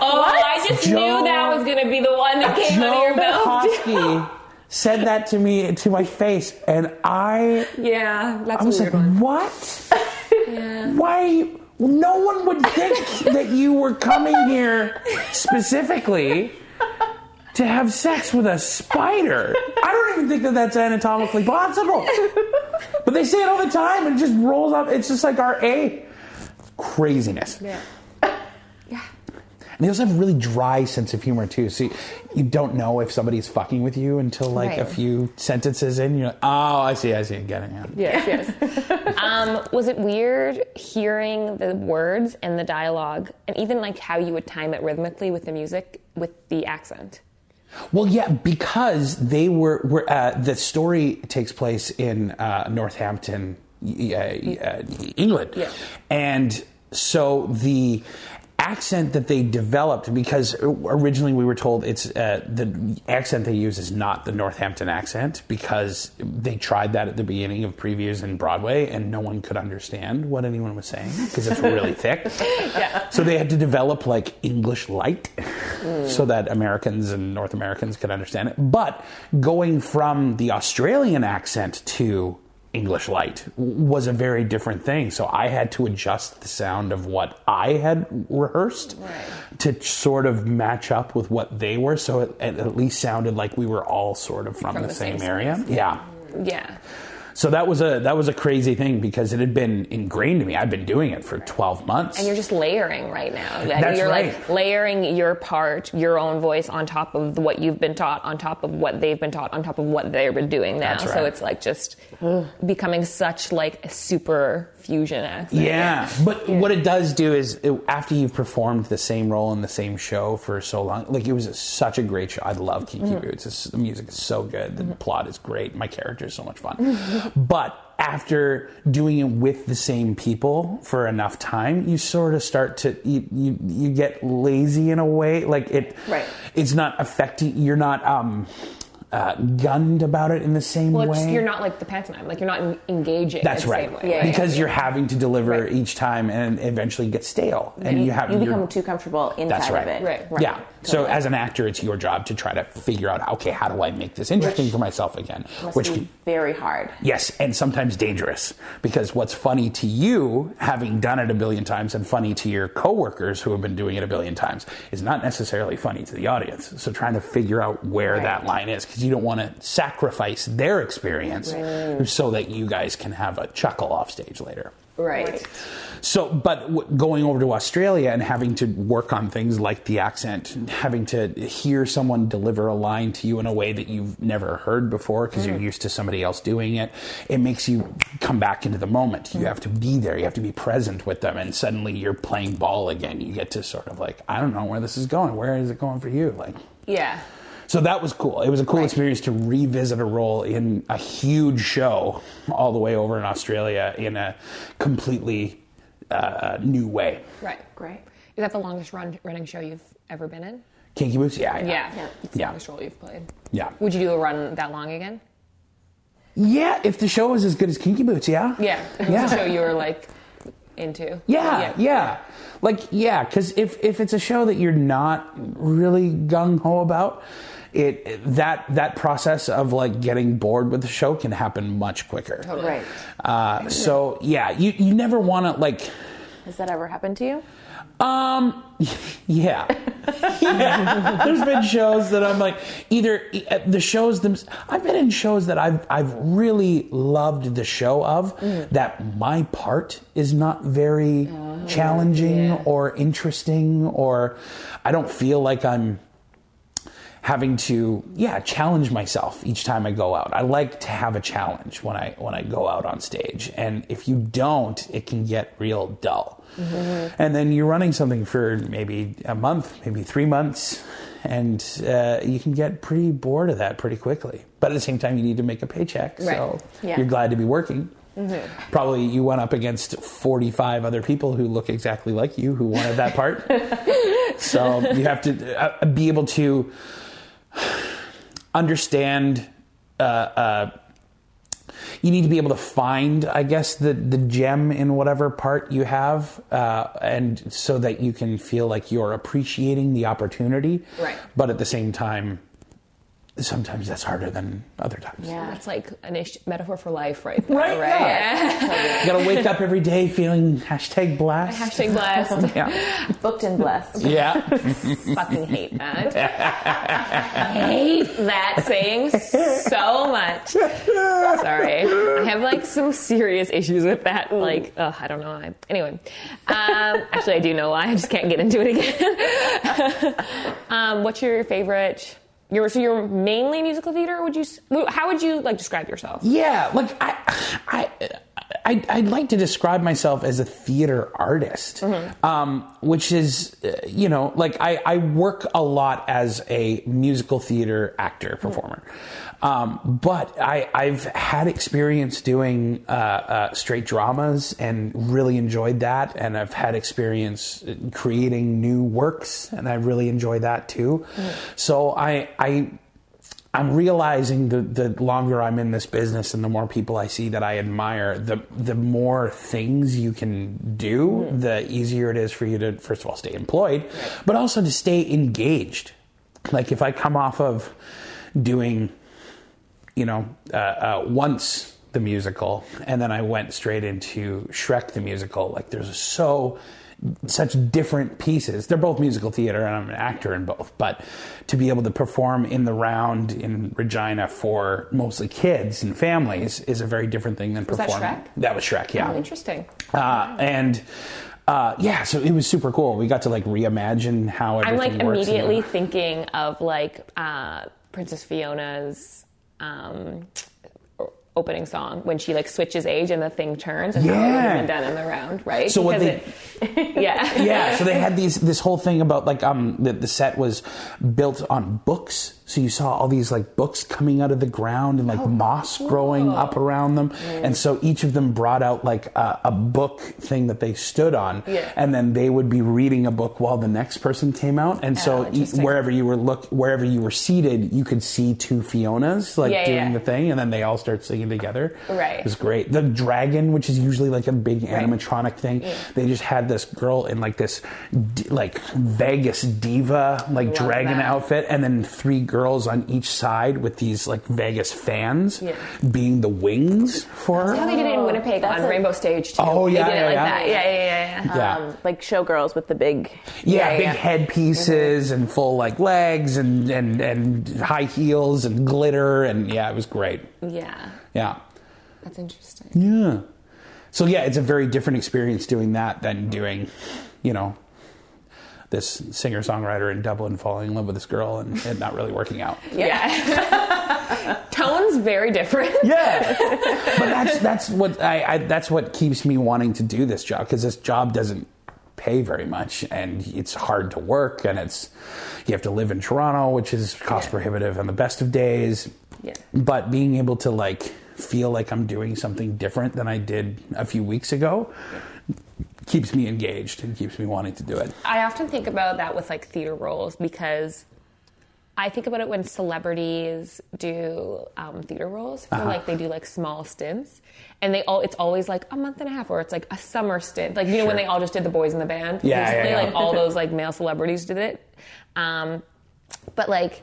oh, I just Joe- knew that was going to be the one that came out of your Joe mouth. Bukowski said that to me to my face, and I Yeah, that's I was like, one. what? Why? No one would think that you were coming here specifically to have sex with a spider. I don't even think that that's anatomically possible. But they say it all the time, and it just rolls up. It's just like our A. Craziness. Yeah. Yeah. And they also have a really dry sense of humor too. So you, you don't know if somebody's fucking with you until like a few sentences in. You're like, oh, I see, I see, getting it. Yes, yes. um, was it weird hearing the words and the dialogue, and even like how you would time it rhythmically with the music, with the accent? Well, yeah, because they were, were uh, the story takes place in uh, Northampton, uh, uh, England, Yeah. and so the accent that they developed because originally we were told it's uh, the accent they use is not the Northampton accent because they tried that at the beginning of previews in Broadway and no one could understand what anyone was saying because it's really thick. Yeah. So they had to develop like English light so that Americans and North Americans could understand it. But going from the Australian accent to English light was a very different thing. So I had to adjust the sound of what I had rehearsed to sort of match up with what they were. So it, it at least sounded like we were all sort of from, the, the same, same area. space. Yeah. Yeah. So that was a that was a crazy thing because it had been ingrained to me. I'd been doing it for 12 months. And you're just layering right now. That's you're right. like layering your part, your own voice on top of what you've been taught, on top of what they've been taught, on top of what they've been doing now. That's So it's like just becoming such like a super fusion act. Yeah, but what it does do is it, after you've performed the same role in the same show for so long, like it was a, such a great show. I love Kinky Mm-hmm. Boots. It's, the music is so good. The plot is great. My character is so much fun. but after doing it with the same people for enough time, you sort of start to you, you, you get lazy in a way. Like it, Right. It's not affecting. You're not um, uh, gunned about it in the same way. Well, way. you're not like the pantomime. Like you're not engaging. That's in the right. Same way, Yeah, right? because you're having to deliver Right. each time and eventually get stale. And you have you become too comfortable inside That's right. of it. Right. Yeah. So as an actor, it's your job to try to figure out, okay, how do I make this interesting Which for myself again? Must Which be very hard. yes, and sometimes dangerous because what's funny to you, having done it a billion times, and funny to your coworkers who have been doing it a billion times, is not necessarily funny to the audience. So trying to figure out where Right. that line is because you don't want to sacrifice their experience so that you guys can have a chuckle off stage later. right. So, but w- going over to Australia and having to work on things like the accent, having to hear someone deliver a line to you in a way that you've never heard before because you're hmm. used to somebody else doing it, it makes you come back into the moment. You hmm. have to be there, you have to be present with them, and suddenly you're playing ball again. You get to sort of like, I don't know where this is going. Where is it going for you? Like, Yeah. So that was cool. It was a cool experience to revisit a role in a huge show all the way over in Australia in a completely uh, new way. Right. Great. Is that the longest run, running show you've ever been in? Kinky Boots? Yeah. Yeah. Yeah. It's the Yeah. longest role you've played. Yeah. Would you do a run that long again? Yeah, if the show was as good as Kinky Boots, yeah. Yeah. Yeah. a show you were like into. Yeah, yeah. Like, yeah, because if, if it's a show that you're not really gung ho about, it that that process of like getting bored with the show can happen much quicker. Right. Uh, so yeah, you you never want to like. Has that ever happened to you? Um, yeah. yeah. There's been shows that I'm like, either uh, the shows them. I've been in shows that I've I've really loved the show of that my part is not very challenging or interesting, or I don't feel like I'm having to yeah challenge myself each time I go out. I like to have a challenge when I when I go out on stage, and if you don't, it can get real dull. And then you're running something for maybe a month, maybe three months, and uh, you can get pretty bored of that pretty quickly. But at the same time, you need to make a paycheck, so Yeah. you're glad to be working. Probably you went up against 45 other people who look exactly like you who wanted that part. so you have to uh, be able to understand. Uh, uh, you need to be able to find, I guess, the the gem in whatever part you have, uh, and so that you can feel like you're appreciating the opportunity. Right. But at the same time, sometimes that's harder than other times. Yeah. That's like an ish- metaphor for life, right? There, Right, Right. You gotta wake up every day feeling hashtag blast. Hashtag blessed. Yeah. Booked and blessed. Yeah. Fucking hate that. I hate that saying so much. Sorry. I have like some serious issues with that. Like, oh, I don't know why. Anyway, um, actually, I do know why. I just can't get into it again. um, what's your favorite? You're, so you're mainly musical theater. Would you? How would you like describe yourself? Yeah, like I, I, I'd like to describe myself as a theater artist, um, which is, uh, you know, like I, I work a lot as a musical theater actor performer. Um, but I, I've had experience doing uh, uh, straight dramas and really enjoyed that. And I've had experience creating new works, and I really enjoy that too. So I, I, I'm realizing the the longer I'm in this business and the more people I see that I admire, the the more things you can do, the easier it is for you to first of all stay employed, but also to stay engaged. Like if I come off of doing, you know, uh, uh, once the musical, and then I went straight into Shrek the musical. Like there's so such different pieces. They're both musical theater, and I'm an actor in both. But to be able to perform in the round in Regina for mostly kids and families is a very different thing than that performing. Shrek? That was Shrek, yeah. Oh, interesting. Uh, and uh, yeah, so it was super cool. We got to like reimagine how it was. I'm like immediately thinking of like uh, Princess Fiona's um, opening song when she like switches age and the thing turns and Yeah. been done in the round, right? So what Because it- yeah, yeah, so they had these this whole thing about like um the, the set was built on books. So you saw all these like books coming out of the ground and like moss growing up around them, and so each of them brought out like a, a book thing that they stood on, Yeah. and then they would be reading a book while the next person came out, and Oh, so e- wherever you were look wherever you were seated, you could see two Fionas like Yeah, doing yeah. the thing, and then they all start singing together. Right. It was great. The dragon, which is usually like a big animatronic thing, they just had this girl in like this d- like Vegas diva like dragon that. outfit, and then three girls on each side with these like Vegas fans Yeah. being the wings for That's how they did it in Winnipeg That's on a- Rainbow Stage too. Oh, yeah, they did yeah, it like yeah. that. Yeah, yeah, yeah, yeah. Yeah. Um, like showgirls with the big. Yeah, big yeah. headpieces and full like legs and, and and high heels and glitter and yeah, it was great. Yeah, Yeah. that's interesting. Yeah. So yeah, it's a very different experience doing that than doing, you know, this singer songwriter in Dublin falling in love with this girl and it not really working out. Yeah, tones very different. Yeah, but that's that's what I, I that's what keeps me wanting to do this job because this job doesn't pay very much and it's hard to work and it's you have to live in Toronto, which is cost Yeah. prohibitive on the best of days. Yeah. But being able to like feel like I'm doing something different than I did a few weeks ago keeps me engaged and keeps me wanting to do it. I often think about that with like theater roles because I think about it when celebrities do um, theater roles. Feel Uh-huh. like they do like small stints, and they all it's always like a month and a half, or it's like a summer stint. Like you know when they all just did the boys in the band. Yeah, yeah, yeah. like all those like male celebrities did it. Um, but like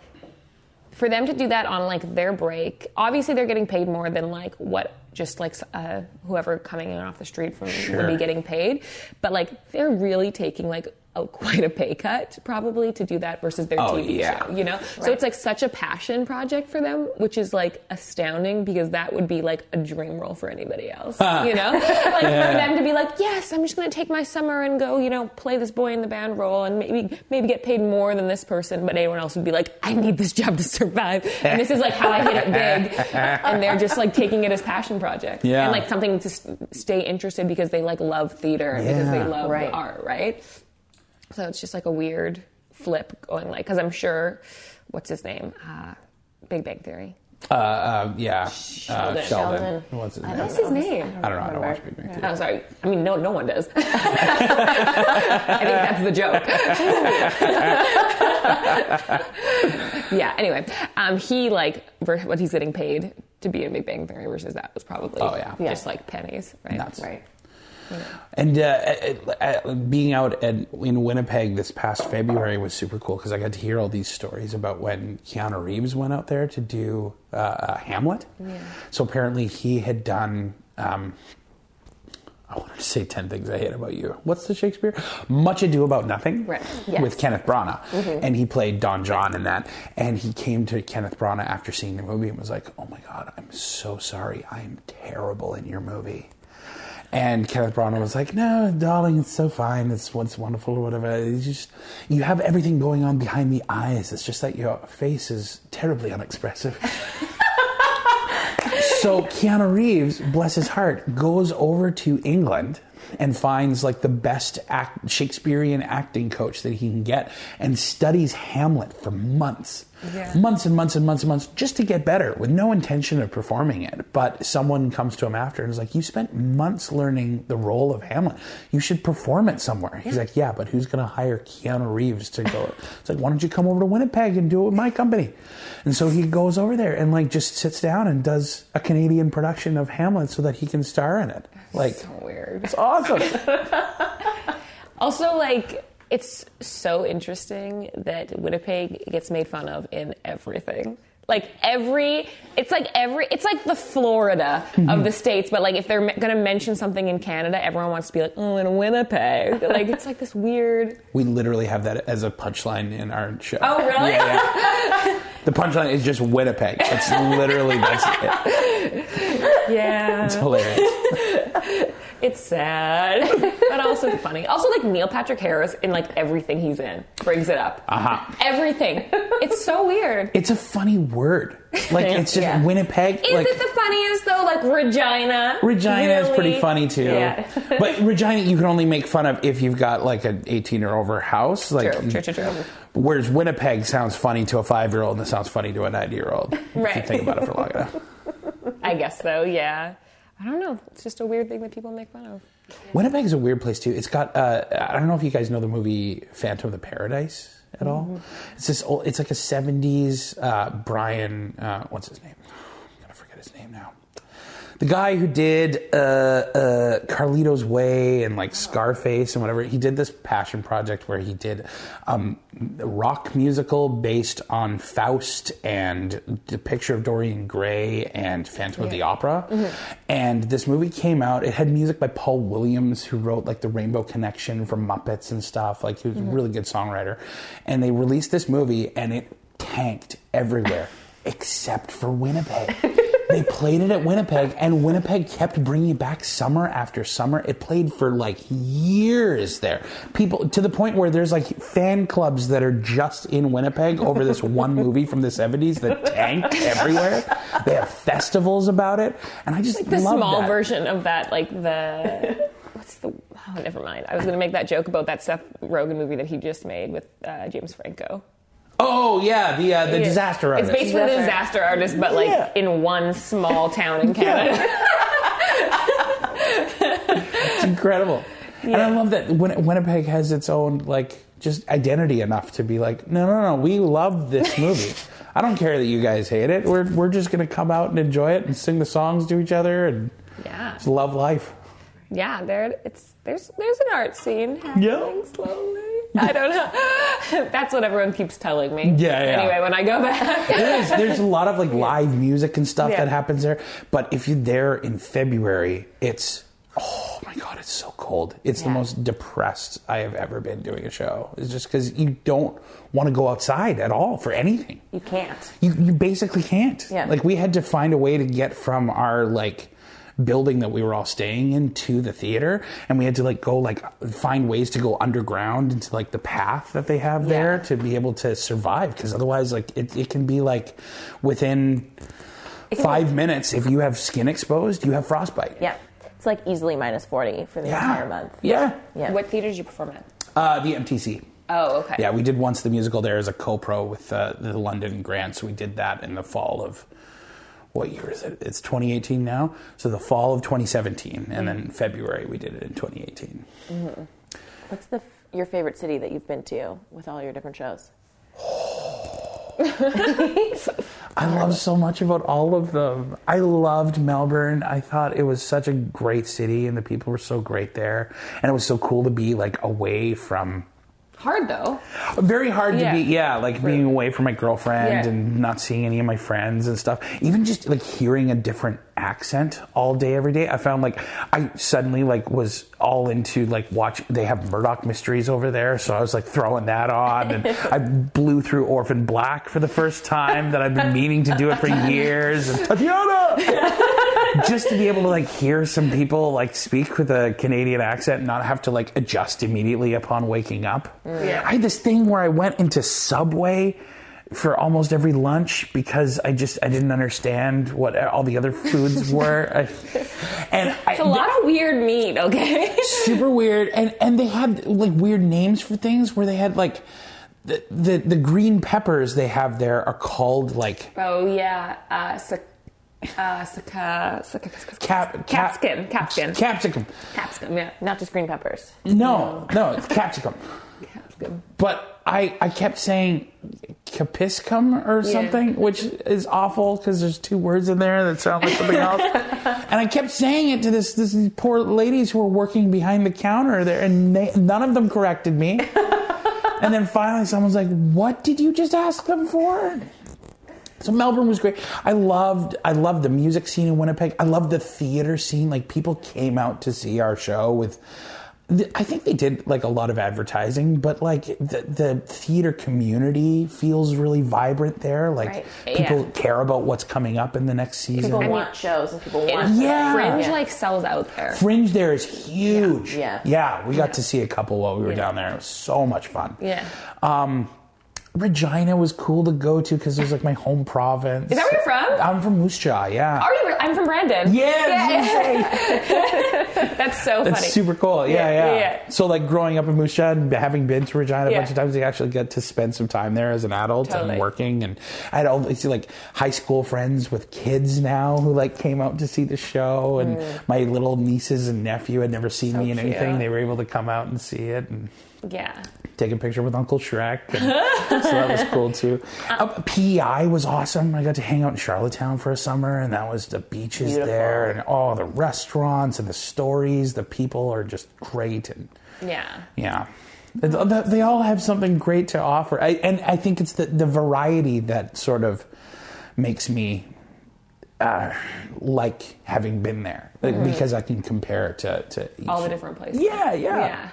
for them to do that on like their break, obviously they're getting paid more than like what just like uh, whoever coming in off the street from would be getting paid. But like they're really taking like a, quite a pay cut probably to do that versus their Oh, TV yeah. show, you know? So it's like such a passion project for them, which is like astounding because that would be like a dream role for anybody else, you know? Like Yeah. for them to be like, yes, I'm just going to take my summer and go, you know, play this boy in the band role and maybe maybe get paid more than this person, but anyone else would be like, I need this job to survive. And this is like how I hit it big. And they're just like taking it as passion project. Yeah. And like something to s- stay interested because they like love theater and because they love Right. art, right? So it's just like a weird flip going like, because I'm sure, what's his name? Uh, Big Bang Theory. Uh, uh, yeah, uh, Sheldon. Sheldon. What's his name? What's his name? I don't know. I don't watch Big Bang Theory. I'm oh, sorry. I mean, no, no one does. I think that's the joke. yeah. Anyway, um, he like what he's getting paid to be in Big Bang Theory versus that was probably Oh, yeah. just like pennies, right? Nuts. Right. And uh, uh, uh, being out at, in Winnipeg this past February was super cool because I got to hear all these stories about when Keanu Reeves went out there to do uh, uh, Hamlet. So apparently he had done. Um, I wanted to say 10 things I hate about you. What's the Shakespeare? Much Ado About Nothing Right. Yes. with Kenneth Branagh. And he played Don John in that. And he came to Kenneth Branagh after seeing the movie and was like, oh my God, I'm so sorry. I am terrible in your movie. And Kenneth Branagh was like, "No, darling, it's so fine. It's what's wonderful or whatever. It's just you have everything going on behind the eyes. It's just that your face is terribly unexpressive." so Keanu Reeves, bless his heart, goes over to England and finds like the best act, Shakespearean acting coach that he can get and studies Hamlet for months. Yeah. Months and months and months and months just to get better with no intention of performing it. But someone comes to him after and is like, You spent months learning the role of Hamlet. You should perform it somewhere. He's like, Yeah, but who's going to hire Keanu Reeves to go? It's like, Why don't you come over to Winnipeg and do it with my company? And so he goes over there and like just sits down and does a Canadian production of Hamlet so that he can star in it. Like, So weird. it's awesome. Also, like, it's so interesting that Winnipeg gets made fun of in everything. Like every, it's like every, it's like the Florida mm-hmm. of the states. But like if they're me- gonna mention something in Canada, everyone wants to be like, oh, in Winnipeg. Like it's like this weird. We literally have that as a punchline in our show. Oh, really? Yeah, yeah. the punchline is just Winnipeg. It's literally that's it. Yeah, It's hilarious. it's sad, but also funny. Also, like Neil Patrick Harris in like everything he's in brings it up. Uh-huh. Everything. It's so weird. It's a funny word. Like it's just Yeah. Winnipeg. Is like it the funniest though? Like Regina. Regina is pretty funny too. Yeah. but Regina you can only make fun of if you've got like an 18 or over house. Like True, true, true, true. Whereas Winnipeg sounds funny to a five year old and it sounds funny to a 90 year old. Right. If you think about it for long enough. I guess so. Yeah. I don't know. It's just a weird thing that people make fun of. Winnipeg is a weird place too. It's got uh, I don't know if you guys know the movie Phantom of the Paradise at all. Mm-hmm. It's this old, it's like a 70s uh, Brian uh, what's his name? I'm gonna forget his name now. The guy who did uh, uh, Carlito's Way and like Scarface and whatever, he did this passion project where he did um, a rock musical based on Faust and the picture of Dorian Gray and Phantom of the Opera. And this movie came out. It had music by Paul Williams, who wrote like the Rainbow Connection for Muppets and stuff. Like he was a really good songwriter. And they released this movie and it tanked everywhere except for Winnipeg. they played it at Winnipeg, and Winnipeg kept bringing it back summer after summer. It played for like years there. People to the point where there's like fan clubs that are just in Winnipeg over this one movie from the 70s that tanked everywhere. They have festivals about it, and I just like The small that. version of that, like the what's the? Oh, never mind. I was going to make that joke about that Seth Rogen movie that he just made with uh, James Franco. Oh yeah, the uh, the disaster artist. It's basically the Disaster. disaster artist, but like Yeah. in one small town in Canada. It's incredible. And I love that Win- Winnipeg has its own like just identity enough to be like, no, no, no, we love this movie. I don't care that you guys hate it. We're we're just gonna come out and enjoy it and sing the songs to each other and yeah, just love life. Yeah. There, it's there's there's an art scene happening Yeah. slowly. I don't know. That's what everyone keeps telling me. Yeah, yeah. Anyway, when I go back, There's there's a lot of like live music and stuff Yeah. that happens there. But if you're there in February, it's oh my god, it's so cold. It's the most depressed I have ever been doing a show. It's just because you don't want to go outside at all for anything. You can't. You you basically can't. Yeah. Like we had to find a way to get from our like building that we were all staying in to the theater and we had to like go like find ways to go underground into like the path that they have there Yeah. to be able to survive because otherwise like it, it can be like within five minutes if you have skin exposed you have frostbite Yeah. It's like easily minus 40 for the entire month. yeah Yeah. what theater did you perform at? uh, the mtc Oh, okay. yeah we did once the musical there as a co-pro with uh, the london grand so we did that in the fall of what year is it it's 2018 now so the fall of 2017 and then february we did it in 2018 mm-hmm. What's the f- your favorite city that you've been to with all your different shows? I love so much about all of them. I loved Melbourne. I thought it was such a great city and the people were so great there. And it was so cool to be like away from Hard though. very hard Yeah. to be yeah, like being away from my girlfriend Yeah. and not seeing any of my friends and stuff. Even just like hearing a different accent all day every day. I found like I suddenly like was all into like watch they have Murdoch mysteries over there, so I was like throwing that on and I blew through Orphan Black for the first time that I've been meaning to do it for years. And Tatiana just to be able to like hear some people like speak with a Canadian accent and not have to like adjust immediately upon waking up. Yeah. I had this thing where I went into Subway for almost every lunch because I just I didn't understand what all the other foods were. I- and It's a lot of weird meat. Okay. super weird and and they had like weird names for things where they had like the, the the green peppers they have there are called like oh yeah. Uh, uh, saka, cap, cap capsicum. Capsicum. capsicum. Yeah. Not just green peppers. No, no, it's capsicum. Capsicum. But I, I kept saying capiscum or Yeah. something, which is awful because there's two words in there that sound like something else. and I kept saying it to this, this these poor ladies who were working behind the counter there, and they, none of them corrected me. and then finally, someone's like, "What did you just ask them for?" So Melbourne was great. I loved I loved the music scene in Winnipeg. I loved the theater scene. Like people came out to see our show with I think they did like a lot of advertising, but like the, the theater community feels really vibrant there. Like Right. people Yeah. care about what's coming up in the next season. People want shows and people want. Yeah. Fringe Yeah. like sells out there. Fringe there is huge. Yeah. Yeah, we got to see a couple while we were down there. It was so much fun. Yeah. Um, Regina was cool to go to because it was like my home province. Is that where you're from? I'm from Moose Jaw, yeah. Are you? I'm from Brandon. yeah, That's so That's funny. super cool. Yeah, Yeah, yeah, yeah, yeah. So like growing up in Moose Jaw and having been to Regina a bunch of times, I actually get to spend some time there as an adult Totally. and working. And I had all these like high school friends with kids now who like came out to see the show, and my little nieces and nephew had never seen Mm. So me in anything. They were able to come out and see it and Yeah. take a picture with Uncle Shrek. And so that was cool too. Uh, PEI was awesome. I got to hang out in Charlottetown for a summer, and that was the beaches Beautiful. there, and all the restaurants and the stories. The people are just great, and Yeah. yeah. They- They they all have something great to offer, I, and I think it's the, the variety that sort of makes me uh, like having been there like, because I can compare it to, to each. Mm-hmm. All the different places. Yeah, yeah. Yeah.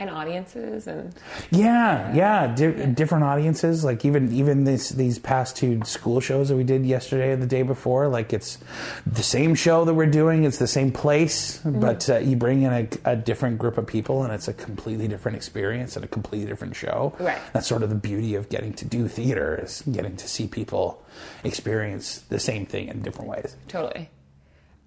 And audiences and Yeah, yeah, di- different audiences. Like even even this these past two school shows that we did yesterday and the day before. Like it's the same show that we're doing. It's the same place, Mm-hmm. but uh, you bring in a, a different group of people, and it's a completely different experience and a completely different show. Right. That's sort of the beauty of getting to do theater is getting to see people experience the same thing in different ways. totally.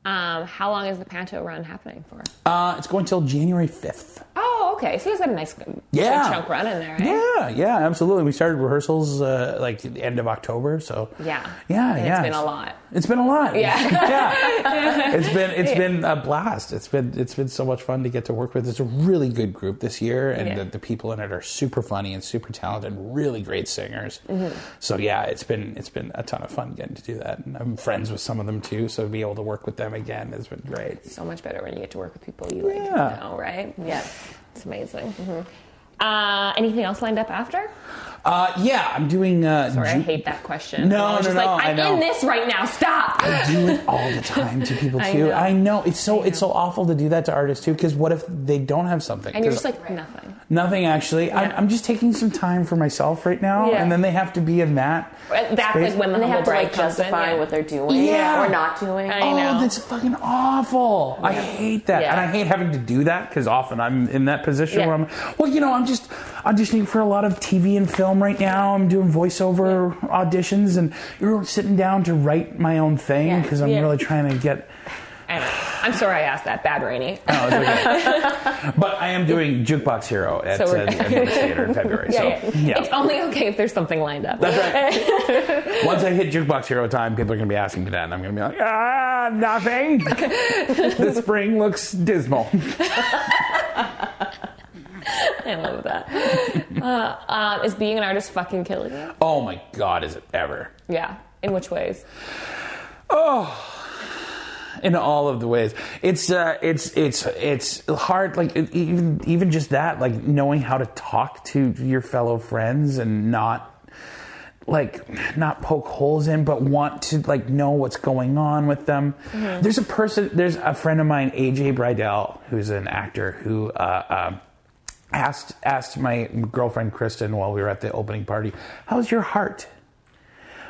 Um, how long is the Panto run happening for? Uh, it's going till January fifth. Oh, okay. So guys got a nice Yeah. chunk run in there, right? Yeah, yeah, absolutely. We started rehearsals uh, like the end of October, so Yeah. yeah, And yeah. It's been a lot. It's been a lot. Yeah. yeah. It's been it's been a blast. It's been it's been so much fun to get to work with. It's a really good group this year, and Yeah. the, the people in it are super funny and super talented, really great singers. Mm-hmm. So yeah, it's been it's been a ton of fun getting to do that, and I'm friends with some of them too. So to be able to work with them again has been great. So much better when you get to work with people you like Yeah. know, right? Yeah. It's amazing. Uh, anything else lined up after? Uh, yeah, I'm doing. Uh, Sorry, I hate that question. No, I was no, just no, like, I I'm know. in this right now. Stop. I do it all the time to people I too. know. I know it's so it's so awful to do that to artists too. Because what if they don't have something? And you're 'Cause just like nothing. nothing actually. I'm, I'm just taking some time for myself right now, Yeah. and then they have to be in that. That's space. like when the they have to like comes in, justify yeah. what they're doing Yeah. or not doing. I oh, know. that's fucking awful. I hate that, Yeah. and I hate having to do that because often I'm in that position Yeah. where I'm. Well, you know, I'm just auditioning for a lot of TV and film right now. I'm doing voiceover auditions, and you're sitting down to write my own thing Yeah. because I'm Yeah. really trying to get. I'm sorry I asked that. Bad Rainy. Oh, okay. but I am doing Jukebox Hero at, So uh, the Theater in February. Yeah, so yeah. yeah. It's only okay if there's something lined up. That's right. Once I hit Jukebox Hero time, people are going to be asking me that, and I'm going to be like, ah, nothing. the spring looks dismal. I love that. Uh, um, is being an artist fucking killing you? Oh my God, is it ever? Yeah. In which ways? Oh, in all of the ways. It's uh, it's it's it's hard. Like even even just that, like knowing how to talk to your fellow friends and not like not poke holes in, but want to like know what's going on with them. There's a person. There's a friend of mine, AJ Bridell, who's an actor who. Uh, um, Asked asked my girlfriend Kristen while we were at the opening party, "How's your heart?"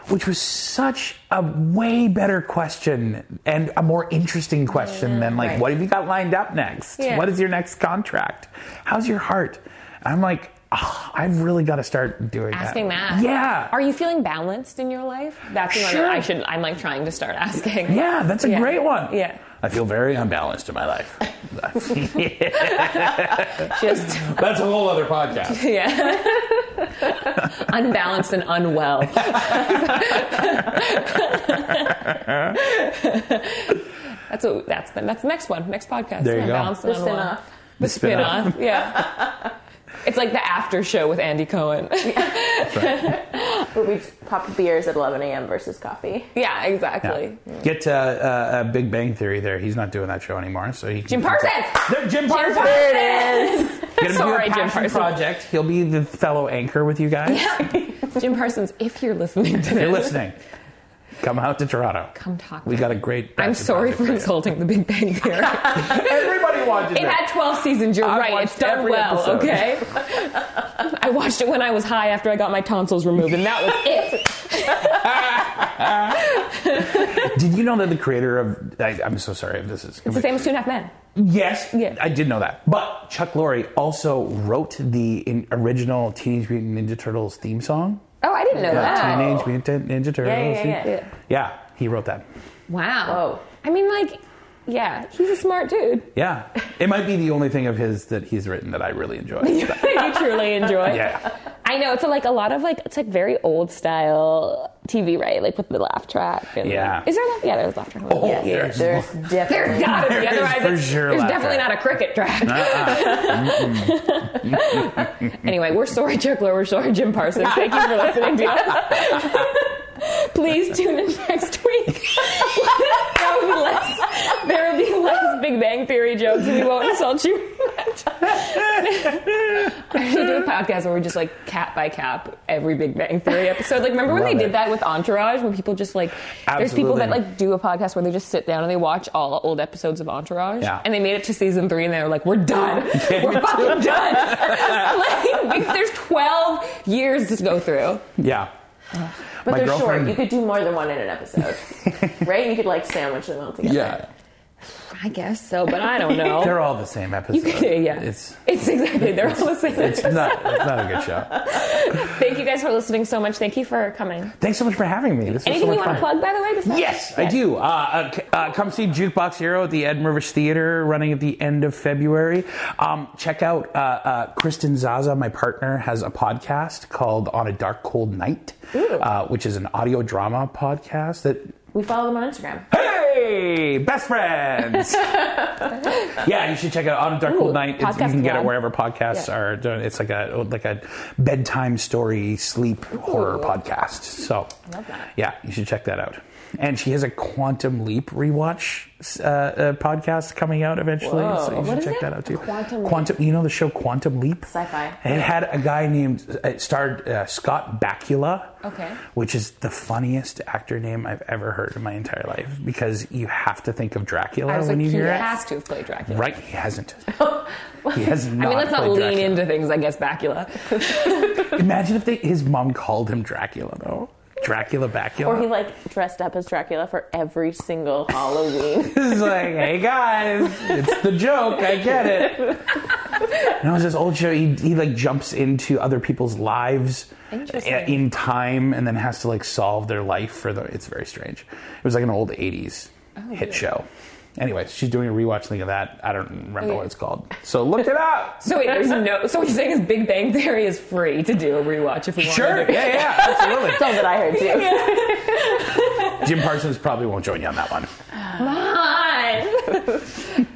which was such a way better question and a more interesting question than like right. what have you got lined up next Yeah. what is your next contract how's your heart i'm like oh, i've really got to start doing Asking that that. yeah Are you feeling balanced in your life? That's the one Sure. I should. I'm like trying to start asking. yeah that's a Yeah. great one Yeah. I feel very unbalanced in my life Just that's a whole other podcast yeah. Unbalanced and unwell. that's what. That's the. That's the next one. Next podcast. There you go. Unbalanced The and unwell. spin-off. The The spin-off. spin-off. Yeah. It's like the after show with Andy Cohen. Where we pop beers at 11 a.m. versus coffee. yeah, exactly. get uh, uh, uh, big bang theory there he's not doing that show anymore so he can Jim Parsons. There, Jim Parsons. There it is. Get him Sorry, to do a Jim passion Parsons. project. He'll be the fellow anchor with you guys. Yeah. Jim Parsons, if you're listening to this, you're listening, Come out to Toronto. Come talk We to got a great. I'm sorry project for insulting the Big Bang Theory. Everybody watches It it. had 12 seasons. You're I've right. watched It's done every well. episode. Okay. I watched it when I was high after I got my tonsils removed, and that was it. Did you know that the creator of? I, I'm so sorry if this is. It's the same as Two and a Half Men. Yes, Yeah. I did know that. But Chuck Lorre also wrote the in, original Teenage Mutant Ninja Turtles theme song. Oh, I didn't know Yeah, that. Teenage Mutant Ninja Turtles. yeah, yeah, yeah. Yeah, he wrote that. Wow. Whoa. I mean, like, yeah, he's a smart dude. Yeah, it might be the only thing of his that he's written that I really enjoy. you truly enjoy. yeah, I know it's a, like a lot of like it's like very old style TV, right? Like with the laugh track. And, Yeah. Is there laugh? Yeah, there's laugh track. Oh, Yes, there's- there's There's definitely. gotta be. There is Otherwise, for it's, sure there's definitely track. not a cricket track. Uh-uh. anyway, we're sorry, Chuck Lorre. We're sorry, Jim Parsons. Thank you for listening to us. Please tune in next week. there will be less. There will be less Big Bang Theory jokes, and we won't insult you. I should do a podcast where we just like cap by cap every Big Bang Theory episode. Like, remember when Love they it. did that with Entourage, when people just like there's people that like do a podcast where they just sit down and they watch all old episodes of Entourage. Yeah. And they made it to season three, and they were like, "We're done. me We're fucking done." like, there's 12 years to go through. yeah. But My they're short. You could do more than one in an episode, right? You could like sandwich them all together. Yeah, I guess so, but I don't know. they're all the same you episode. could, yeah. It's it's exactly they're all the same. it's not it's not a good show. Thank you guys for listening so much. Thank you for coming. Thanks so much for having me. This Anything so you want to plug, by the way? besides- Yes, I do. Uh, uh, uh, come see Jukebox Hero at the Ed Mirvish Theatre, running at the end of February. Um, check out uh, uh, Kristen Zaza, my partner, has a podcast called On a Dark Cold Night, uh, which is an audio drama podcast that We follow them on Instagram. Hey, best friends! yeah, you should check it out. On a Dark Ooh, Cold Night. It's, you can get it wherever podcasts Yeah. are. done. It's like a like a bedtime story, sleep horror podcast. So, Love that. yeah, you should check that out. And she has a Quantum Leap rewatch uh, uh, podcast coming out eventually. Whoa. So you should What check that out too. Quantum Leap. Quantum. You know the show Quantum Leap? Sci-fi. It had a guy named it starred uh, Scott Bakula. Okay. Which is the funniest actor name I've ever heard in my entire life because you have to think of Dracula when like, you he hear it. has to have played Dracula. Right? He hasn't. he has not. I mean, let's not lean Dracula. into things. I guess Bacula. Imagine if they, his mom called him Dracula though. Dracula Bacula. Or he like dressed up as Dracula for every single Halloween. He's like, hey guys, it's the joke. I get it. And it was this old show. He, he like jumps into other people's lives uh, Interesting. i- in time, and then has to like solve their life for the. It's very strange. It was like an old '80s hit show. Anyways, she's doing a rewatch thing of that. I don't remember Okay. what it's called. So look it up. So wait, there's no. So what you're saying is Big Bang Theory is free to do a rewatch if we want Sure. to. Yeah, yeah, absolutely. That's all that I heard too. Jim Parsons probably won't join you on that one. Come on.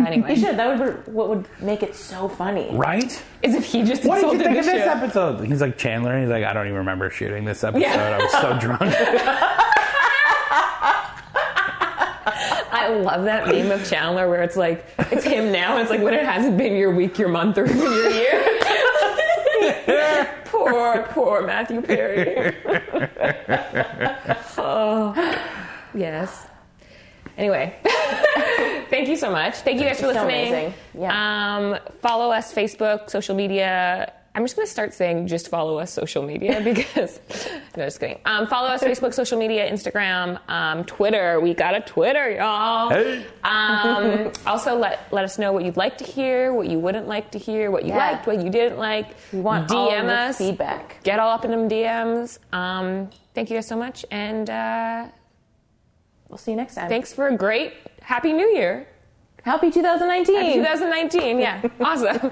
anyway, You should. That would be what would make it so funny. Right? Is if he just What did you think of this show. episode? He's like Chandler. and He's like, I don't even remember shooting this episode. Yeah. I was so drunk. I love that meme of Chandler where it's like it's him now. It's like when it hasn't been your week, your month, or even your year. poor, poor Matthew Perry. oh, yes. Anyway, thank you so much. Thank you guys for So listening. amazing. Yeah. Um, follow us Facebook, social media. I'm just going to start saying just follow us social media because no, just kidding. Um, follow us Facebook, social media, Instagram, um, Twitter. We got a Twitter, y'all. Hey. Um, also, let let us know what you'd like to hear, what you wouldn't like to hear, what you Yeah. liked, what you didn't like. We want DM all us. feedback. Get all up in them DMs. Um, thank you guys so much, and uh, We'll see you next time. thanks for a great Happy New Year. Happy 2019. 2019, yeah, awesome.